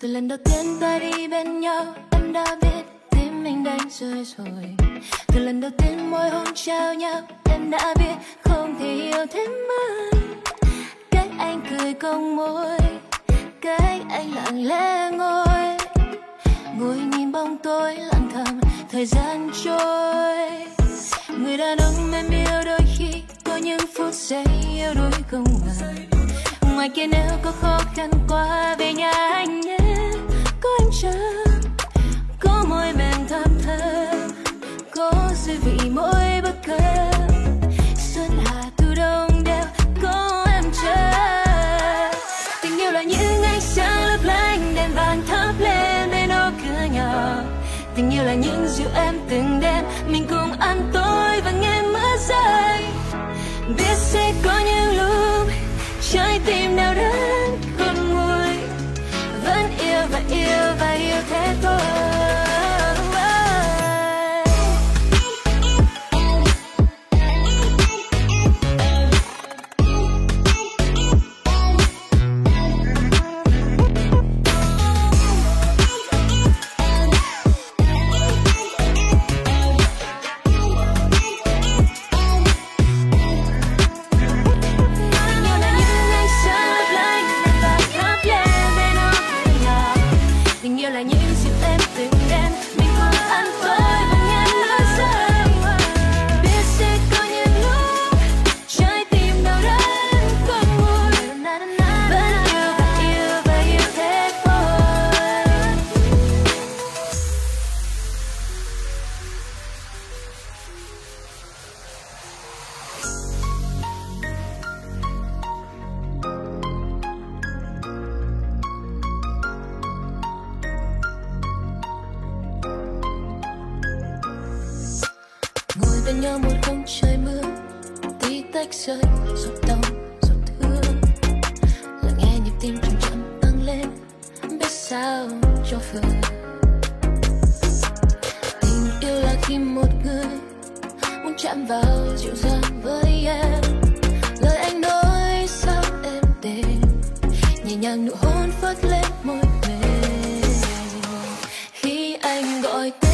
từ lần đầu tiên ta đi bên nhau, em đã biết tim mình đánh rơi rồi. Từ lần đầu tiên môi hôn trao nhau, em đã biết không thể yêu thêm anh. Cách anh cười cong môi, cách anh lặng lẽ ngồi. Ngồi nhìn bóng tối lặng thầm, thời gian trôi. Người đàn ông em yêu đôi khi có những phút giây yêu đôi không ngờ ngoài kia nếu có khó khăn quá về nhà anh tình yêu là những dịu em từng đêm. Mình cùng ăn tối và nghe mưa rơi. Biết sẽ có những lúc trái tim nào đớn. Bên nhau một hôm trời mưa. Tí tách rơi giọt đau giọt thương. Lắng nghe nhịp tim chậm chậm tăng lên, biết sao cho vừa tình yêu là khi một người muốn chạm vào dịu dàng với em. Lời anh nói sao em đêm, nhẹ nhàng nụ hôn phớt lên môi mềm. Khi anh gọi tên